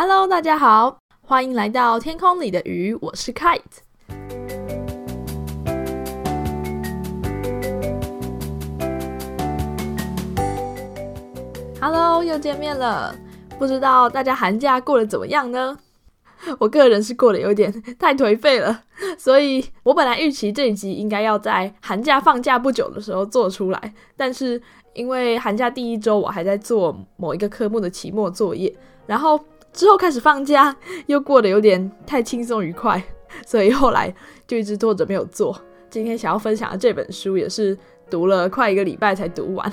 Hello，大家好，欢迎来到天空里的鱼，我是 Kite。Hello，又见面了，不知道大家寒假过得怎么样呢？我个人是过得有点太颓废了，所以我本来预期这一集应该要在寒假放假不久的时候做出来，但是因为寒假第一周我还在做某一个科目的期末作业，然后之后开始放假 又过得有点太轻松愉快，所以后来就一直拖着没有做。今天想要分享的这本书也是读了快一个礼拜才读完，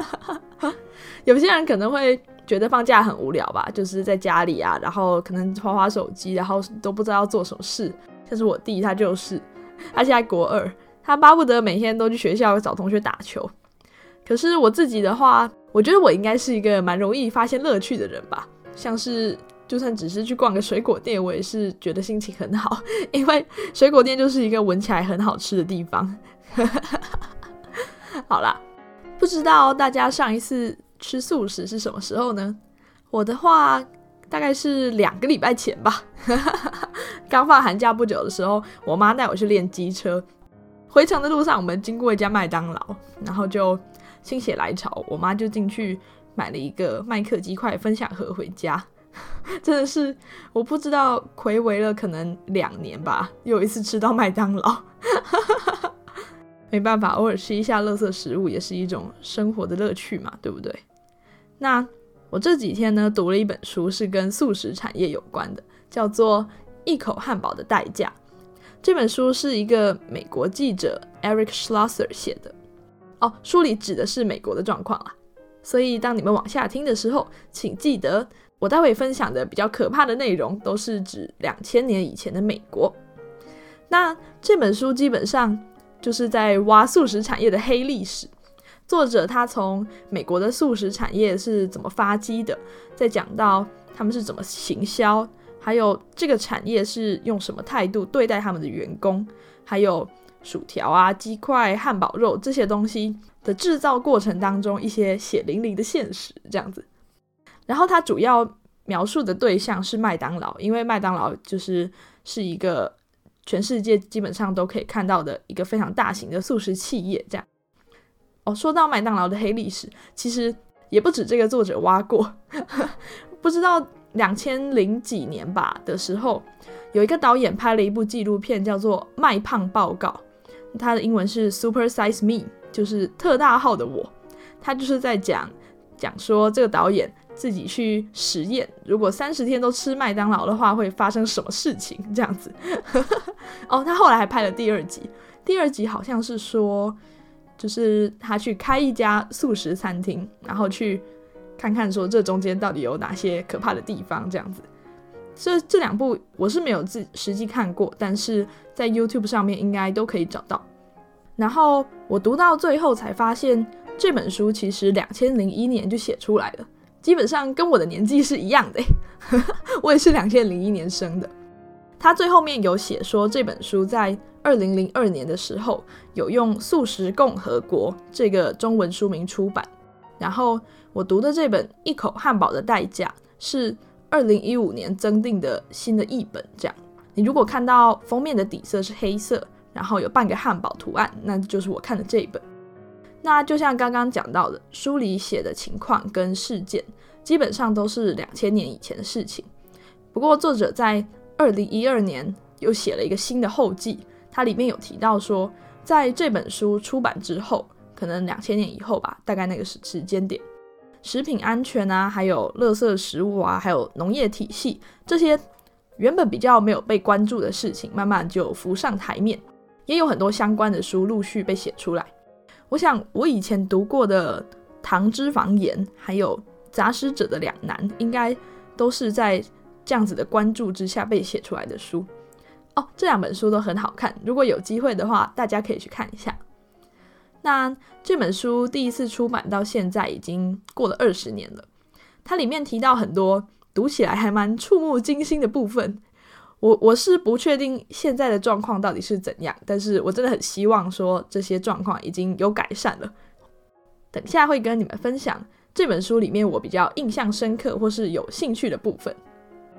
有些人可能会。觉得放假很无聊吧，就是在家里啊，然后可能划划手机，然后都不知道要做什么事。像是我弟，他就是，他现在国二，他巴不得每天都去学校找同学打球。可是我自己的话，我觉得我应该是一个蛮容易发现乐趣的人吧。像是就算只是去逛个水果店，我也是觉得心情很好，因为水果店就是一个闻起来很好吃的地方。好啦，不知道大家上一次。吃素食是什么时候呢？我的话大概是两个礼拜前吧。刚放寒假不久的时候，我妈带我去练机车。回程的路上，我们经过一家麦当劳，然后就心血来潮，我妈就进去买了一个麦克鸡块分享盒回家。真的是我不知道，回违了可能两年吧，又一次吃到麦当劳。没办法，偶尔吃一下垃圾食物也是一种生活的乐趣嘛，对不对？那我这几天呢，读了一本书，是跟素食产业有关的，叫做《一口汉堡的代价》。这本书是一个美国记者 Eric Schlosser 写的。哦，书里指的是美国的状况啊。所以当你们往下听的时候，请记得我待会分享的比较可怕的内容，都是指两千年以前的美国。那这本书基本上。就是在挖素食产业的黑历史。作者他从美国的素食产业是怎么发迹的，再讲到他们是怎么行销，还有这个产业是用什么态度对待他们的员工，还有薯条啊、鸡块、汉堡肉这些东西的制造过程当中一些血淋淋的现实这样子。然后它主要描述的对象是麦当劳，因为麦当劳就是是一个。全世界基本上都可以看到的一个非常大型的素食企业，这样哦。说到麦当劳的黑历史，其实也不止这个作者挖过。不知道两千零几年吧的时候，有一个导演拍了一部纪录片，叫做《卖胖报告》，它的英文是 Super Size Me，就是特大号的我。他就是在讲讲说这个导演。自己去实验，如果三十天都吃麦当劳的话，会发生什么事情？这样子。哦，他后来还拍了第二集，第二集好像是说，就是他去开一家素食餐厅，然后去看看说这中间到底有哪些可怕的地方。这样子。这这两部我是没有自实际看过，但是在 YouTube 上面应该都可以找到。然后我读到最后才发现，这本书其实两千零一年就写出来了。基本上跟我的年纪是一样的，我也是两千零一年生的。他最后面有写说，这本书在二零零二年的时候有用《素食共和国》这个中文书名出版。然后我读的这本《一口汉堡的代价》是二零一五年增订的新的译本。这样，你如果看到封面的底色是黑色，然后有半个汉堡图案，那就是我看的这一本。那就像刚刚讲到的，书里写的情况跟事件，基本上都是两千年以前的事情。不过作者在二零一二年又写了一个新的后记，它里面有提到说，在这本书出版之后，可能两千年以后吧，大概那个时时间点，食品安全啊，还有垃圾食物啊，还有农业体系这些原本比较没有被关注的事情，慢慢就浮上台面，也有很多相关的书陆续被写出来。我想，我以前读过的《糖脂肪盐》还有《杂食者的两难》，应该都是在这样子的关注之下被写出来的书哦。这两本书都很好看，如果有机会的话，大家可以去看一下。那这本书第一次出版到现在已经过了二十年了，它里面提到很多读起来还蛮触目惊心的部分。我我是不确定现在的状况到底是怎样，但是我真的很希望说这些状况已经有改善了。等下会跟你们分享这本书里面我比较印象深刻或是有兴趣的部分。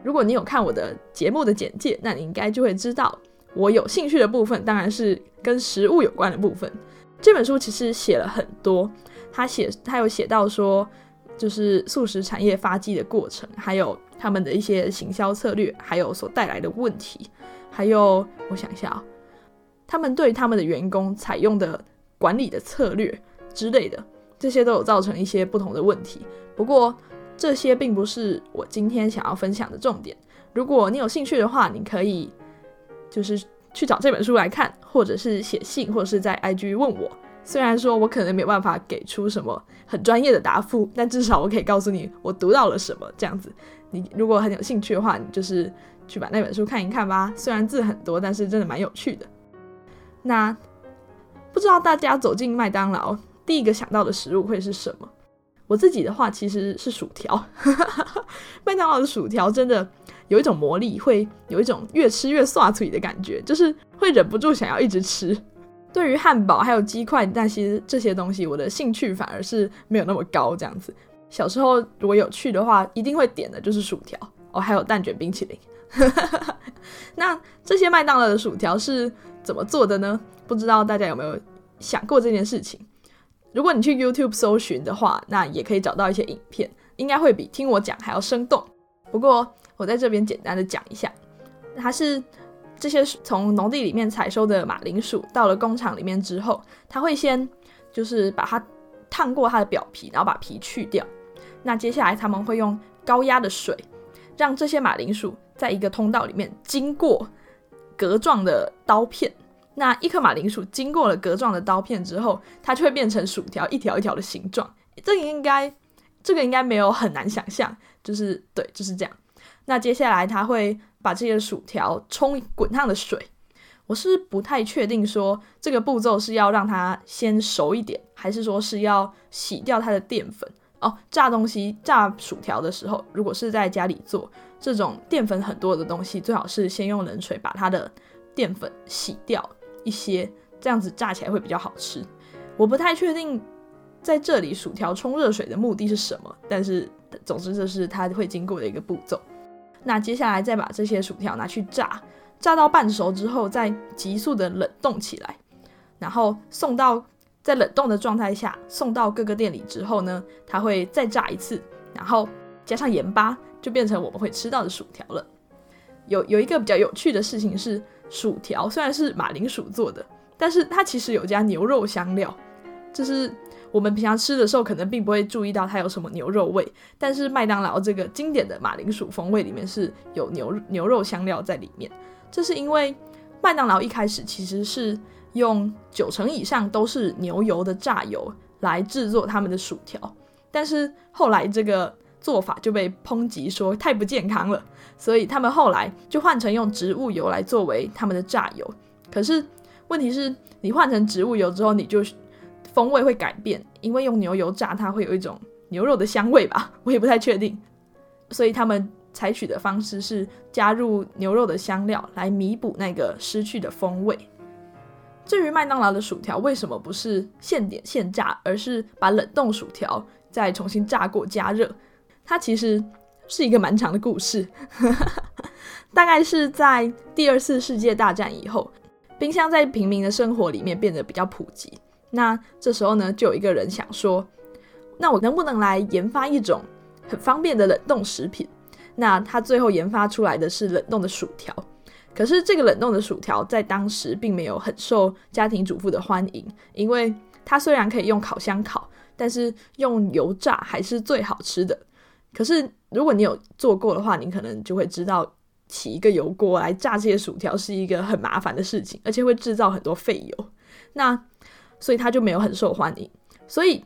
如果你有看我的节目的简介，那你应该就会知道，我有兴趣的部分当然是跟食物有关的部分。这本书其实写了很多，他写他有写到说，就是素食产业发迹的过程，还有他们的一些行销策略，还有所带来的问题，还有我想一下啊，他们对他们的员工采用的管理的策略之类的，这些都有造成一些不同的问题。不过这些并不是我今天想要分享的重点。如果你有兴趣的话，你可以就是去找这本书来看，或者是写信，或者是在 IG 问我。虽然说我可能没办法给出什么很专业的答复，但至少我可以告诉你我读到了什么。这样子，你如果很有兴趣的话，你就是去把那本书看一看吧。虽然字很多，但是真的蛮有趣的。那不知道大家走进麦当劳第一个想到的食物会是什么？我自己的话其实是薯条。麦当劳的薯条真的有一种魔力，会有一种越吃越刷嘴的感觉，就是会忍不住想要一直吃。对于汉堡还有鸡块那些这些东西，我的兴趣反而是没有那么高。这样子，小时候如果有去的话，一定会点的就是薯条哦，还有蛋卷冰淇淋。那这些麦当劳的薯条是怎么做的呢？不知道大家有没有想过这件事情？如果你去 YouTube 搜寻的话，那也可以找到一些影片，应该会比听我讲还要生动。不过我在这边简单的讲一下，它是这些从农地里面采收的马铃薯，到了工厂里面之后，它会先就是把它烫过它的表皮，然后把皮去掉。那接下来他们会用高压的水，让这些马铃薯在一个通道里面经过格状的刀片。那一颗马铃薯经过了格状的刀片之后，它就会变成薯条一条一条的形状。这个应该，这个应该没有很难想象，就是对，就是这样。那接下来他会把这些薯条冲滚烫的水。我是不太确定说这个步骤是要让它先熟一点，还是说是要洗掉它的淀粉哦。炸东西、炸薯条的时候，如果是在家里做这种淀粉很多的东西，最好是先用冷水把它的淀粉洗掉。一些这样子炸起来会比较好吃。我不太确定在这里薯条冲热水的目的是什么，但是总之这是它会经过的一个步骤。那接下来再把这些薯条拿去炸，炸到半熟之后再急速的冷冻起来，然后送到在冷冻的状态下送到各个店里之后呢，它会再炸一次，然后加上盐巴，就变成我们会吃到的薯条了。有有一个比较有趣的事情是。薯条虽然是马铃薯做的，但是它其实有加牛肉香料，就是我们平常吃的时候可能并不会注意到它有什么牛肉味，但是麦当劳这个经典的马铃薯风味里面是有牛牛肉香料在里面。这是因为麦当劳一开始其实是用九成以上都是牛油的榨油来制作他们的薯条，但是后来这个做法就被抨击说太不健康了。所以他们后来就换成用植物油来作为他们的榨油，可是问题是你换成植物油之后，你就风味会改变，因为用牛油炸它会有一种牛肉的香味吧，我也不太确定。所以他们采取的方式是加入牛肉的香料来弥补那个失去的风味。至于麦当劳的薯条为什么不是现点现炸，而是把冷冻薯条再重新炸过加热，它其实。是一个蛮长的故事，大概是在第二次世界大战以后，冰箱在平民的生活里面变得比较普及。那这时候呢，就有一个人想说，那我能不能来研发一种很方便的冷冻食品？那他最后研发出来的是冷冻的薯条。可是这个冷冻的薯条在当时并没有很受家庭主妇的欢迎，因为它虽然可以用烤箱烤，但是用油炸还是最好吃的。可是，如果你有做过的话，你可能就会知道，起一个油锅来炸这些薯条是一个很麻烦的事情，而且会制造很多废油。那所以他就没有很受欢迎。所以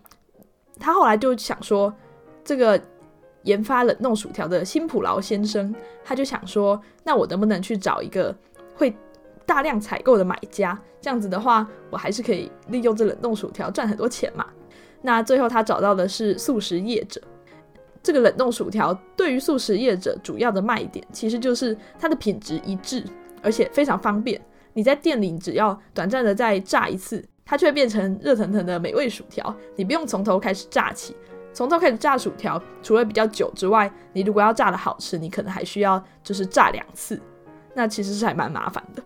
他后来就想说，这个研发冷冻薯条的辛普劳先生，他就想说，那我能不能去找一个会大量采购的买家？这样子的话，我还是可以利用这冷冻薯条赚很多钱嘛。那最后他找到的是素食业者。这个冷冻薯条对于素食业者主要的卖点，其实就是它的品质一致，而且非常方便。你在店里只要短暂的再炸一次，它就会变成热腾腾的美味薯条，你不用从头开始炸起，从头开始炸薯条，除了比较久之外，你如果要炸的好吃，你可能还需要就是炸两次，那其实是还蛮麻烦的。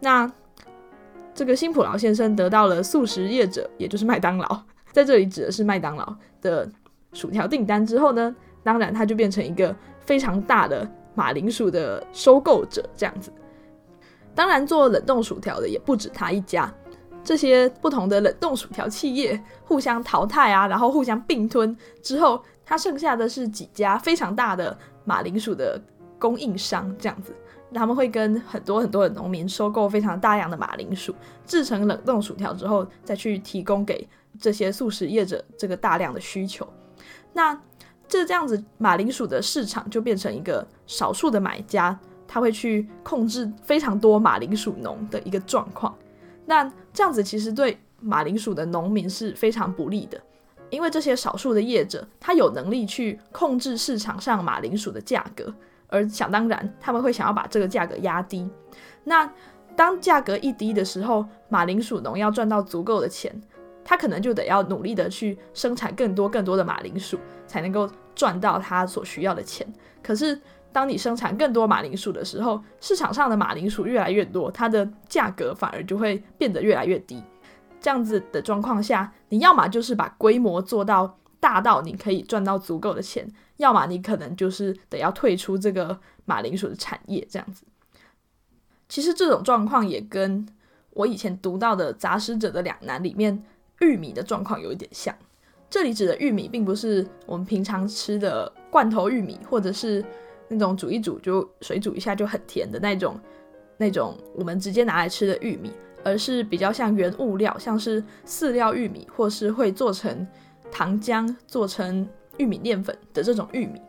那这个辛普劳先生得到了素食业者，也就是麦当劳，在这里指的是麦当劳的薯条订单之后呢，当然他就变成一个非常大的马铃薯的收购者，这样子。当然，做冷冻薯条的也不止他一家。这些不同的冷冻薯条企业互相淘汰啊，然后互相并吞之后，它剩下的是几家非常大的马铃薯的供应商，这样子，他们会跟很多很多的农民收购非常大量的马铃薯，制成冷冻薯条之后，再去提供给这些素食业者这个大量的需求。那这这样子，马铃薯的市场就变成一个少数的买家，他会去控制非常多马铃薯农的一个状况。那这样子其实对马铃薯的农民是非常不利的，因为这些少数的业者，他有能力去控制市场上马铃薯的价格，而想当然他们会想要把这个价格压低。那当价格一低的时候，马铃薯农要赚到足够的钱，他可能就得要努力的去生产更多更多的马铃薯，才能够赚到他所需要的钱。可是。当你生产更多马铃薯的时候，市场上的马铃薯越来越多，它的价格反而就会变得越来越低。这样子的状况下，你要么就是把规模做到大到你可以赚到足够的钱，要么你可能就是得要退出这个马铃薯的产业。这样子，其实这种状况也跟我以前读到的《杂食者的两难》里面玉米的状况有一点像。这里指的玉米，并不是我们平常吃的罐头玉米，或者是。那种煮一煮就水煮一下就很甜的那种，那种我们直接拿来吃的玉米，而是比较像原物料，像是饲料玉米，或是会做成糖浆、做成玉米淀粉的这种玉米。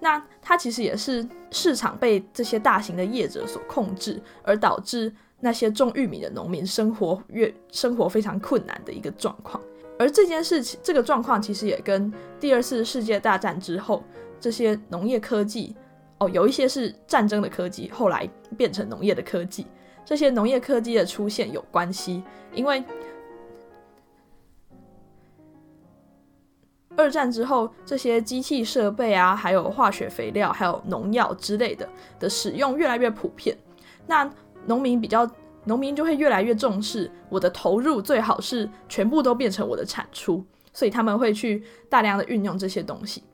那它其实也是市场被这些大型的业者所控制，而导致那些种玉米的农民生活越生活非常困难的一个状况。而这件事情，这个状况其实也跟第二次世界大战之后这些农业科技。哦，有一些是战争的科技，后来变成农业的科技。这些农业科技的出现有关系，因为二战之后，这些机器设备啊，还有化学肥料、还有农药之类的的使用越来越普遍。那农民比较，农民就会越来越重视我的投入，最好是全部都变成我的产出，所以他们会去大量的运用这些东西。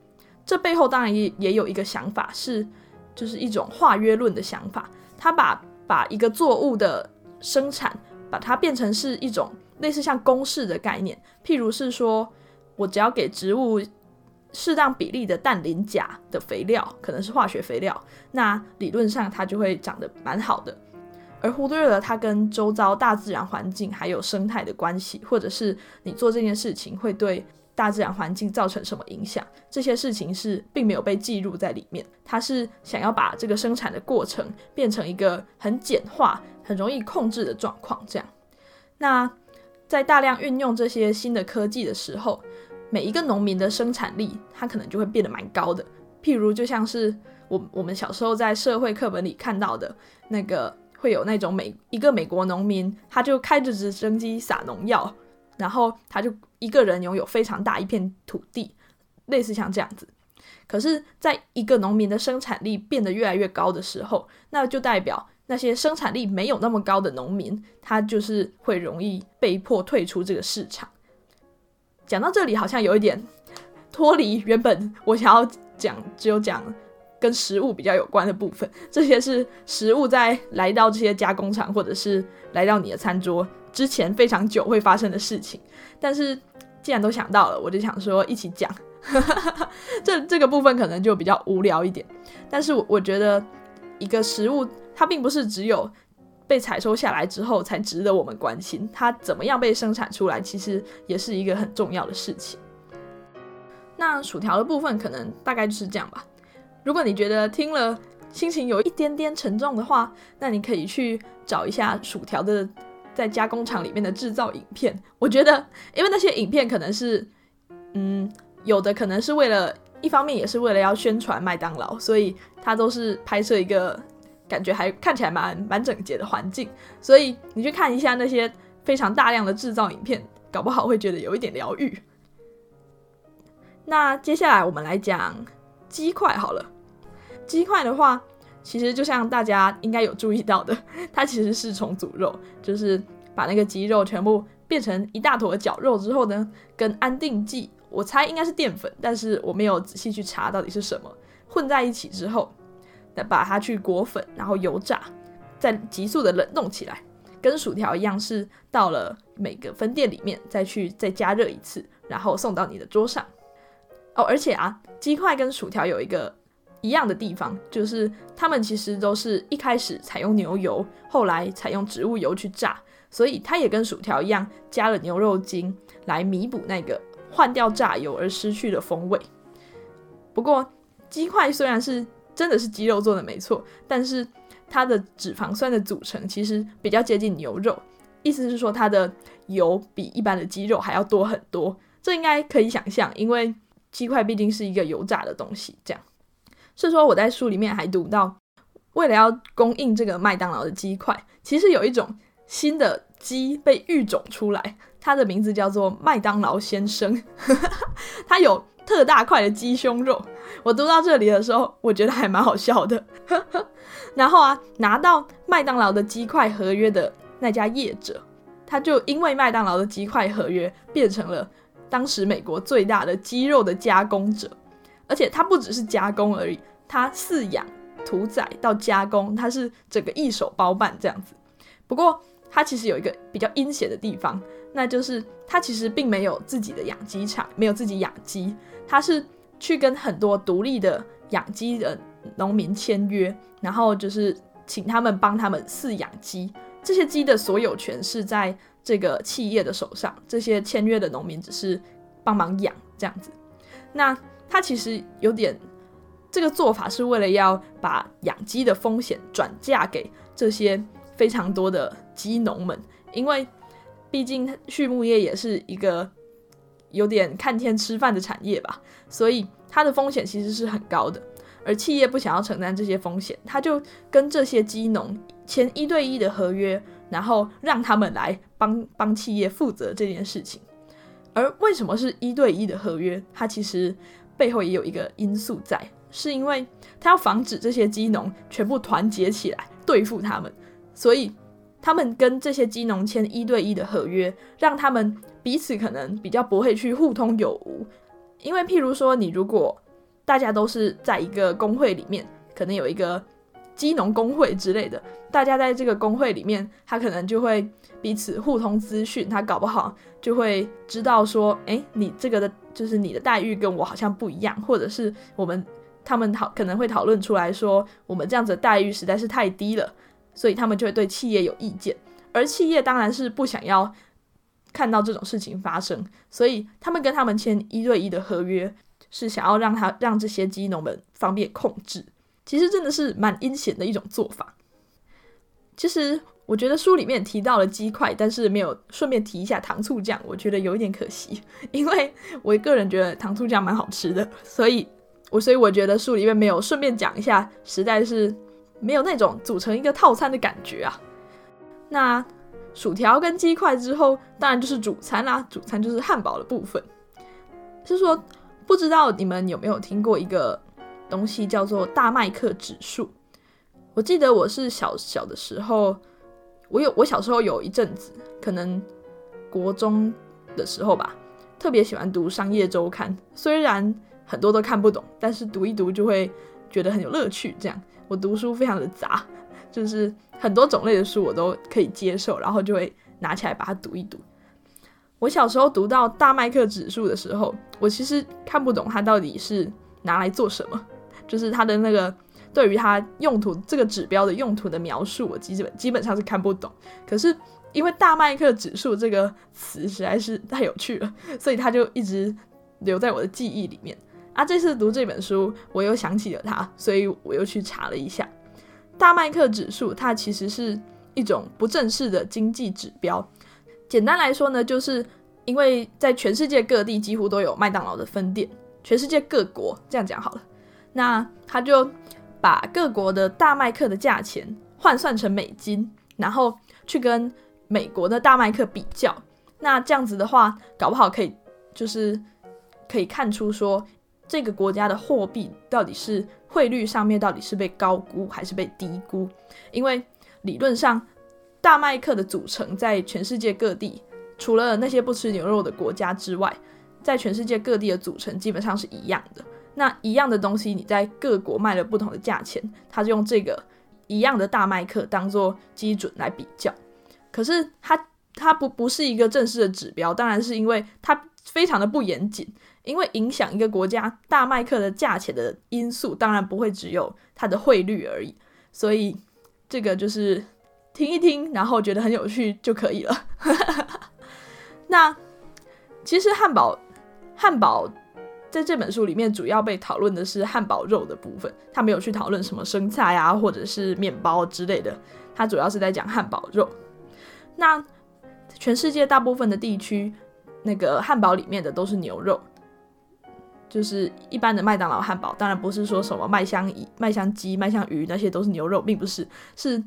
这背后当然也也有一个想法，是就是一种化约论的想法。他把把一个作物的生产，把它变成是一种类似像公式的概念。譬如是说，我只要给植物适当比例的氮磷钾的肥料，可能是化学肥料，那理论上它就会长得蛮好的。而忽略了它跟周遭大自然环境还有生态的关系，或者是你做这件事情会对。大自然环境造成什么影响？这些事情是并没有被记录在里面。他是想要把这个生产的过程变成一个很简化、很容易控制的状况。这样，那在大量运用这些新的科技的时候，每一个农民的生产力，它可能就会变得蛮高的。譬如，就像是我我们小时候在社会课本里看到的那个，会有那种美一个美国农民，他就开着直升机撒农药。然后他就一个人拥有非常大一片土地，类似像这样子。可是，在一个农民的生产力变得越来越高的时候，那就代表那些生产力没有那么高的农民，他就是会容易被迫退出这个市场。讲到这里，好像有一点脱离原本我想要讲，只有讲跟食物比较有关的部分。这些是食物在来到这些加工厂，或者是来到你的餐桌。之前非常久会发生的事情，但是既然都想到了，我就想说一起讲。这这个部分可能就比较无聊一点，但是我我觉得一个食物它并不是只有被采收下来之后才值得我们关心，它怎么样被生产出来，其实也是一个很重要的事情。那薯条的部分可能大概就是这样吧。如果你觉得听了心情有一点点沉重的话，那你可以去找一下薯条的。在加工厂里面的制造影片，我觉得，因为那些影片可能是，嗯，有的可能是为了，一方面也是为了要宣传麦当劳，所以它都是拍摄一个感觉还看起来蛮蛮整洁的环境，所以你去看一下那些非常大量的制造影片，搞不好会觉得有一点疗愈。那接下来我们来讲鸡块好了。鸡块的话，其实就像大家应该有注意到的，它其实是重组肉，就是把那个鸡肉全部变成一大坨绞肉之后呢，跟安定剂，我猜应该是淀粉，但是我没有仔细去查到底是什么，混在一起之后，再把它去裹粉，然后油炸，再急速的冷冻起来，跟薯条一样，是到了每个分店里面再去再加热一次，然后送到你的桌上。哦，而且啊，鸡块跟薯条有一个。一样的地方就是，他们其实都是一开始采用牛油，后来采用植物油去炸，所以它也跟薯条一样，加了牛肉精来弥补那个换掉炸油而失去的风味。不过，鸡块虽然是真的是鸡肉做的没错，但是它的脂肪酸的组成其实比较接近牛肉，意思是说它的油比一般的鸡肉还要多很多。这应该可以想象，因为鸡块毕竟是一个油炸的东西，这样。是说我在书里面还读到，为了要供应这个麦当劳的鸡块，其实有一种新的鸡被育种出来，它的名字叫做麦当劳先生，它有特大块的鸡胸肉。我读到这里的时候，我觉得还蛮好笑的。然后啊，拿到麦当劳的鸡块合约的那家业者，他就因为麦当劳的鸡块合约，变成了当时美国最大的鸡肉的加工者。而且它不只是加工而已，它饲养、屠宰到加工，它是整个一手包办这样子。不过它其实有一个比较阴险的地方，那就是它其实并没有自己的养鸡场，没有自己养鸡，它是去跟很多独立的养鸡的农民签约，然后就是请他们帮他们饲养鸡，这些鸡的所有权是在这个企业的手上，这些签约的农民只是帮忙养这样子。那他其实有点，这个做法是为了要把养鸡的风险转嫁给这些非常多的鸡农们，因为毕竟畜牧业也是一个有点看天吃饭的产业吧，所以它的风险其实是很高的。而企业不想要承担这些风险，他就跟这些鸡农签一对一的合约，然后让他们来帮帮企业负责这件事情。而为什么是一对一的合约？它其实。背后也有一个因素在，是因为他要防止这些鸡农全部团结起来对付他们，所以他们跟这些鸡农签一对一的合约，让他们彼此可能比较不会去互通有无。因为譬如说，你如果大家都是在一个工会里面，可能有一个鸡农工会之类的，大家在这个工会里面，他可能就会彼此互通资讯，他搞不好就会知道说，哎，你这个的。就是你的待遇跟我好像不一样，或者是我们他们讨可能会讨论出来说，我们这样子的待遇实在是太低了，所以他们就会对企业有意见，而企业当然是不想要看到这种事情发生，所以他们跟他们签一对一的合约，是想要让他让这些鸡农们方便控制，其实真的是蛮阴险的一种做法。其实。我觉得书里面提到了鸡块，但是没有顺便提一下糖醋酱，我觉得有一点可惜，因为我个人觉得糖醋酱蛮好吃的，所以我所以我觉得书里面没有顺便讲一下，实在是没有那种组成一个套餐的感觉啊。那薯条跟鸡块之后，当然就是主餐啦，主餐就是汉堡的部分。是说不知道你们有没有听过一个东西叫做大麦克指数？我记得我是小小的时候。我有我小时候有一阵子，可能国中的时候吧，特别喜欢读商业周刊。虽然很多都看不懂，但是读一读就会觉得很有乐趣。这样，我读书非常的杂，就是很多种类的书我都可以接受，然后就会拿起来把它读一读。我小时候读到大麦克指数的时候，我其实看不懂它到底是拿来做什么，就是它的那个。对于它用途这个指标的用途的描述，我基本基本上是看不懂。可是因为大麦克指数这个词实在是太有趣了，所以它就一直留在我的记忆里面。啊，这次读这本书，我又想起了它，所以我又去查了一下大麦克指数。它其实是一种不正式的经济指标。简单来说呢，就是因为在全世界各地几乎都有麦当劳的分店，全世界各国这样讲好了，那他就。把各国的大麦克的价钱换算成美金，然后去跟美国的大麦克比较，那这样子的话，搞不好可以就是可以看出说这个国家的货币到底是汇率上面到底是被高估还是被低估，因为理论上大麦克的组成在全世界各地，除了那些不吃牛肉的国家之外，在全世界各地的组成基本上是一样的。那一样的东西，你在各国卖了不同的价钱，他就用这个一样的大麦克当做基准来比较。可是它它不不是一个正式的指标，当然是因为它非常的不严谨。因为影响一个国家大麦克的价钱的因素，当然不会只有它的汇率而已。所以这个就是听一听，然后觉得很有趣就可以了。那其实汉堡汉堡。在这本书里面，主要被讨论的是汉堡肉的部分，他没有去讨论什么生菜啊，或者是面包之类的。他主要是在讲汉堡肉。那全世界大部分的地区，那个汉堡里面的都是牛肉，就是一般的麦当劳汉堡，当然不是说什么麦香鱼、麦香鸡、麦香鱼那些都是牛肉，并不是，是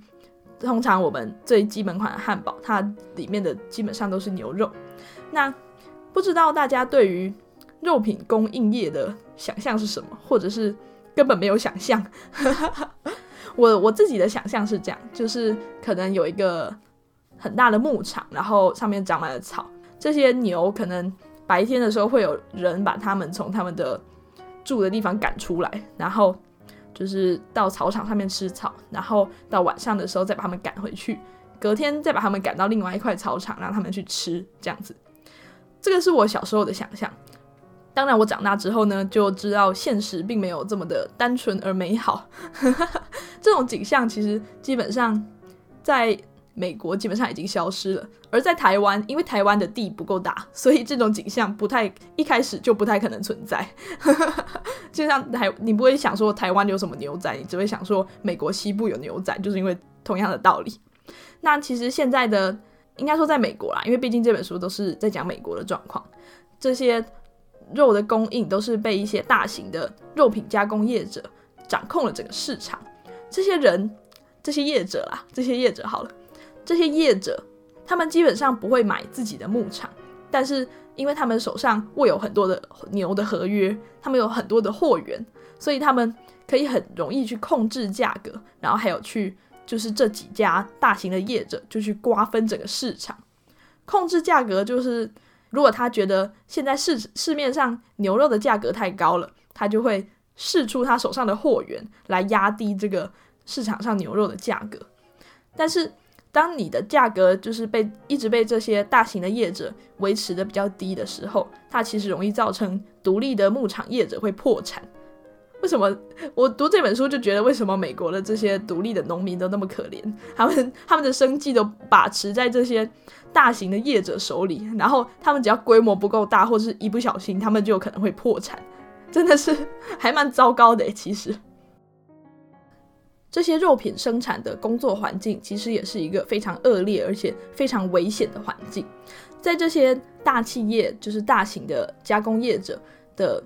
通常我们最基本款的汉堡，它里面的基本上都是牛肉。那不知道大家对于肉品供应业的想象是什么，或者是根本没有想象。我我自己的想象是这样，就是可能有一个很大的牧场，然后上面长满了草。这些牛可能白天的时候会有人把它们从他们的住的地方赶出来，然后就是到草场上面吃草，然后到晚上的时候再把它们赶回去，隔天再把它们赶到另外一块草场让他们去吃，这样子。这个是我小时候的想象。当然，我长大之后呢，就知道现实并没有这么的单纯而美好。这种景象其实基本上在美国基本上已经消失了，而在台湾，因为台湾的地不够大，所以这种景象不太一开始就不太可能存在。就像台，你不会想说台湾有什么牛仔，你只会想说美国西部有牛仔，就是因为同样的道理。那其实现在的应该说在美国啦，因为毕竟这本书都是在讲美国的状况，这些。肉的供应都是被一些大型的肉品加工业者掌控了整个市场。这些人、这些业者啦，这些业者好了，这些业者他们基本上不会买自己的牧场，但是因为他们手上握有很多的牛的合约，他们有很多的货源，所以他们可以很容易去控制价格，然后还有去就是这几家大型的业者就去瓜分整个市场，控制价格就是。如果他觉得现在市市面上牛肉的价格太高了，他就会试出他手上的货源来压低这个市场上牛肉的价格。但是，当你的价格就是被一直被这些大型的业者维持的比较低的时候，它其实容易造成独立的牧场业者会破产。为什么我读这本书就觉得为什么美国的这些独立的农民都那么可怜？他们他们的生计都把持在这些。大型的业者手里，然后他们只要规模不够大，或是一不小心，他们就有可能会破产，真的是 还蛮糟糕的。其实，这些肉品生产的工作环境其实也是一个非常恶劣而且非常危险的环境。在这些大企业，就是大型的加工业者的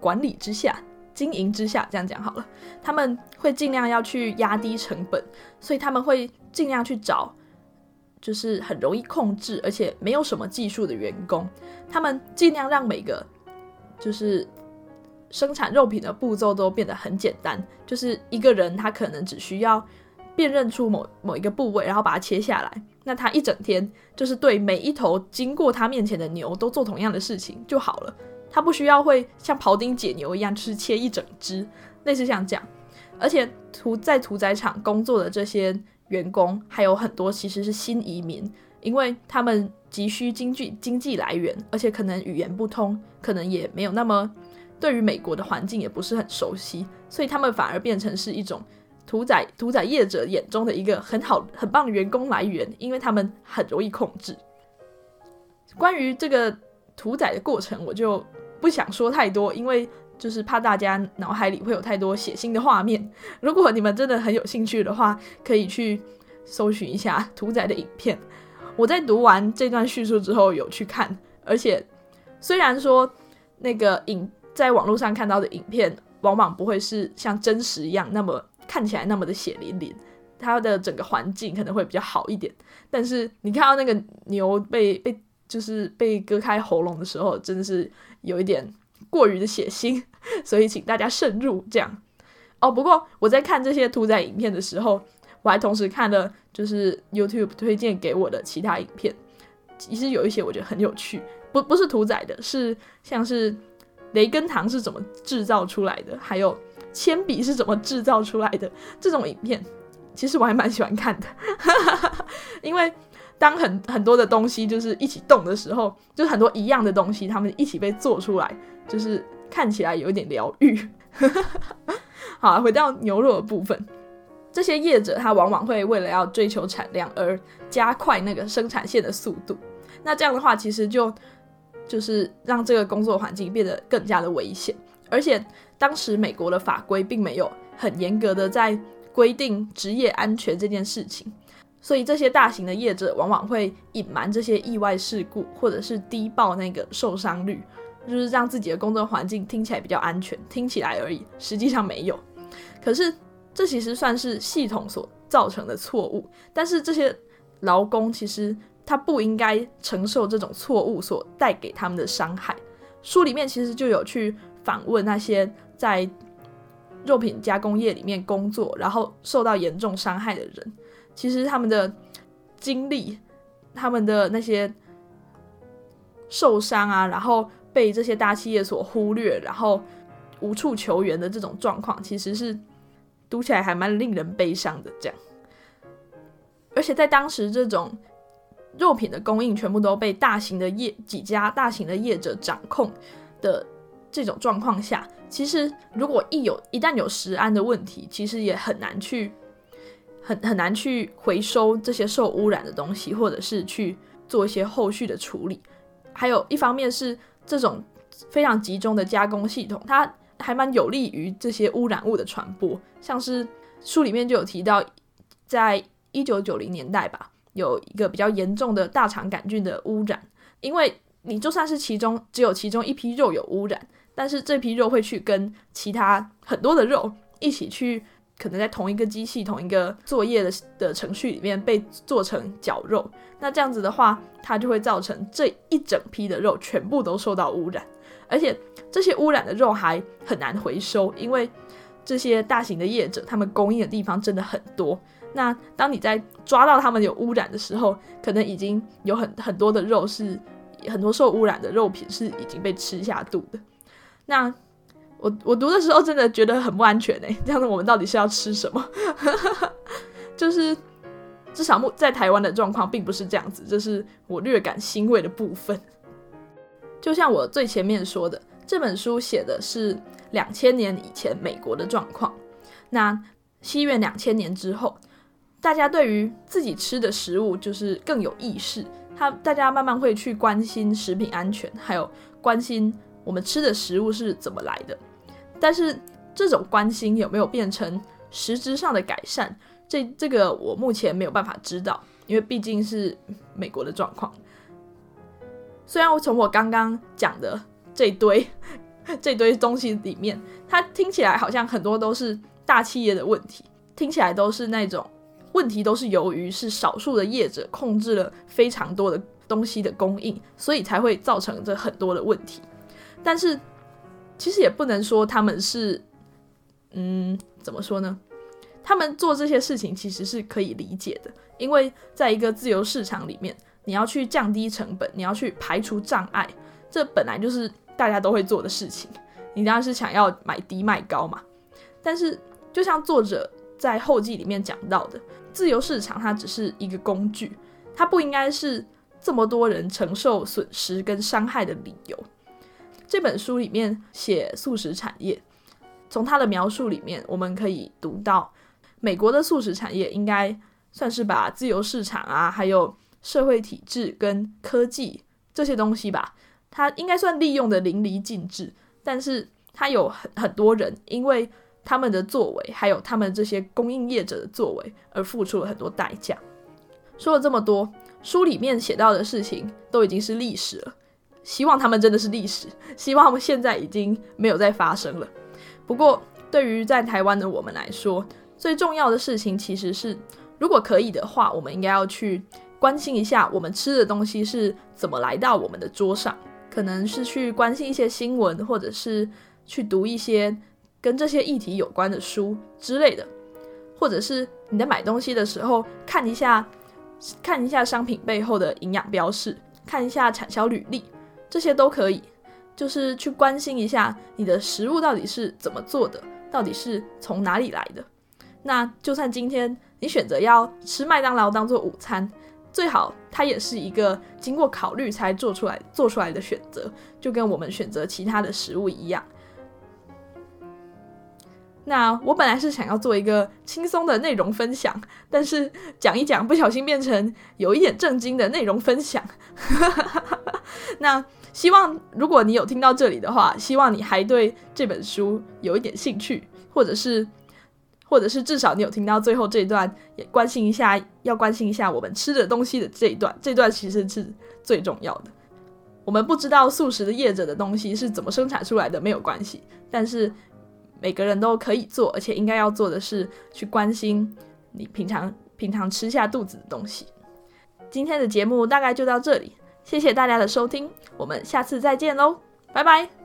管理之下、经营之下，这样讲好了，他们会尽量要去压低成本，所以他们会尽量去找。就是很容易控制，而且没有什么技术的员工，他们尽量让每个就是生产肉品的步骤都变得很简单。就是一个人他可能只需要辨认出某某一个部位，然后把它切下来。那他一整天就是对每一头经过他面前的牛都做同样的事情就好了。他不需要会像庖丁解牛一样，就是切一整只，类似像这样。而且屠在屠宰场工作的这些。员工还有很多其实是新移民，因为他们急需经济经济来源，而且可能语言不通，可能也没有那么对于美国的环境也不是很熟悉，所以他们反而变成是一种屠宰屠宰业者眼中的一个很好很棒的员工来源，因为他们很容易控制。关于这个屠宰的过程，我就不想说太多，因为。就是怕大家脑海里会有太多血腥的画面。如果你们真的很有兴趣的话，可以去搜寻一下屠宰的影片。我在读完这段叙述之后有去看，而且虽然说那个影在网络上看到的影片往往不会是像真实一样那么看起来那么的血淋淋，它的整个环境可能会比较好一点。但是你看到那个牛被被就是被割开喉咙的时候，真的是有一点过于的血腥，所以请大家慎入。这样哦。不过我在看这些屠宰影片的时候，我还同时看了就是 YouTube 推荐给我的其他影片，其实有一些我觉得很有趣，不不是屠宰的，是像是雷根糖是怎么制造出来的，还有铅笔是怎么制造出来的这种影片，其实我还蛮喜欢看的，因为。当很很多的东西就是一起动的时候，就是很多一样的东西，他们一起被做出来，就是看起来有一点疗愈。好，回到牛肉的部分，这些业者他往往会为了要追求产量而加快那个生产线的速度。那这样的话，其实就就是让这个工作环境变得更加的危险。而且当时美国的法规并没有很严格的在规定职业安全这件事情。所以这些大型的业者往往会隐瞒这些意外事故，或者是低报那个受伤率，就是让自己的工作环境听起来比较安全，听起来而已，实际上没有。可是这其实算是系统所造成的错误，但是这些劳工其实他不应该承受这种错误所带给他们的伤害。书里面其实就有去访问那些在肉品加工业里面工作，然后受到严重伤害的人。其实他们的经历，他们的那些受伤啊，然后被这些大企业所忽略，然后无处求援的这种状况，其实是读起来还蛮令人悲伤的。这样，而且在当时这种肉品的供应全部都被大型的业几家大型的业者掌控的这种状况下，其实如果一有一旦有食安的问题，其实也很难去。很很难去回收这些受污染的东西，或者是去做一些后续的处理。还有一方面是这种非常集中的加工系统，它还蛮有利于这些污染物的传播。像是书里面就有提到，在一九九零年代吧，有一个比较严重的大肠杆菌的污染。因为你就算是其中只有其中一批肉有污染，但是这批肉会去跟其他很多的肉一起去。可能在同一个机器、同一个作业的的程序里面被做成绞肉，那这样子的话，它就会造成这一整批的肉全部都受到污染，而且这些污染的肉还很难回收，因为这些大型的业者他们供应的地方真的很多。那当你在抓到他们有污染的时候，可能已经有很很多的肉是很多受污染的肉品是已经被吃下肚的。那我我读的时候真的觉得很不安全哎，这样子我们到底是要吃什么？就是至少目在台湾的状况并不是这样子，这是我略感欣慰的部分。就像我最前面说的，这本书写的是两千年以前美国的状况。那西元两千年之后，大家对于自己吃的食物就是更有意识，他大家慢慢会去关心食品安全，还有关心我们吃的食物是怎么来的。但是这种关心有没有变成实质上的改善？这这个我目前没有办法知道，因为毕竟是美国的状况。虽然我从我刚刚讲的这堆 这堆东西里面，它听起来好像很多都是大企业的问题，听起来都是那种问题都是由于是少数的业者控制了非常多的东西的供应，所以才会造成这很多的问题。但是。其实也不能说他们是，嗯，怎么说呢？他们做这些事情其实是可以理解的，因为在一个自由市场里面，你要去降低成本，你要去排除障碍，这本来就是大家都会做的事情。你当然是想要买低卖高嘛。但是，就像作者在后记里面讲到的，自由市场它只是一个工具，它不应该是这么多人承受损失跟伤害的理由。这本书里面写素食产业，从他的描述里面，我们可以读到，美国的素食产业应该算是把自由市场啊，还有社会体制跟科技这些东西吧，它应该算利用的淋漓尽致。但是它有很很多人因为他们的作为，还有他们这些供应业者的作为，而付出了很多代价。说了这么多，书里面写到的事情都已经是历史了。希望他们真的是历史，希望我们现在已经没有再发生了。不过，对于在台湾的我们来说，最重要的事情其实是，如果可以的话，我们应该要去关心一下我们吃的东西是怎么来到我们的桌上，可能是去关心一些新闻，或者是去读一些跟这些议题有关的书之类的，或者是你在买东西的时候看一下看一下商品背后的营养标示，看一下产销履历，这些都可以，就是去关心一下你的食物到底是怎么做的，到底是从哪里来的。那就算今天你选择要吃麦当劳当做午餐。最好它也是一个经过考虑才做出来做出来的选择，就跟我们选择其他的食物一样。那我本来是想要做一个轻松的内容分享，但是讲一讲不小心变成有一点震惊的内容分享。那希望如果你有听到这里的话，希望你还对这本书有一点兴趣，或者是。或者是至少你有听到最后这一段，也关心一下，要关心一下我们吃的东西的这一段，这段其实是最重要的。我们不知道素食的业者的东西是怎么生产出来的，没有关系。但是每个人都可以做，而且应该要做的是去关心你平常平常吃下肚子的东西。今天的节目大概就到这里，谢谢大家的收听，我们下次再见喽，拜拜。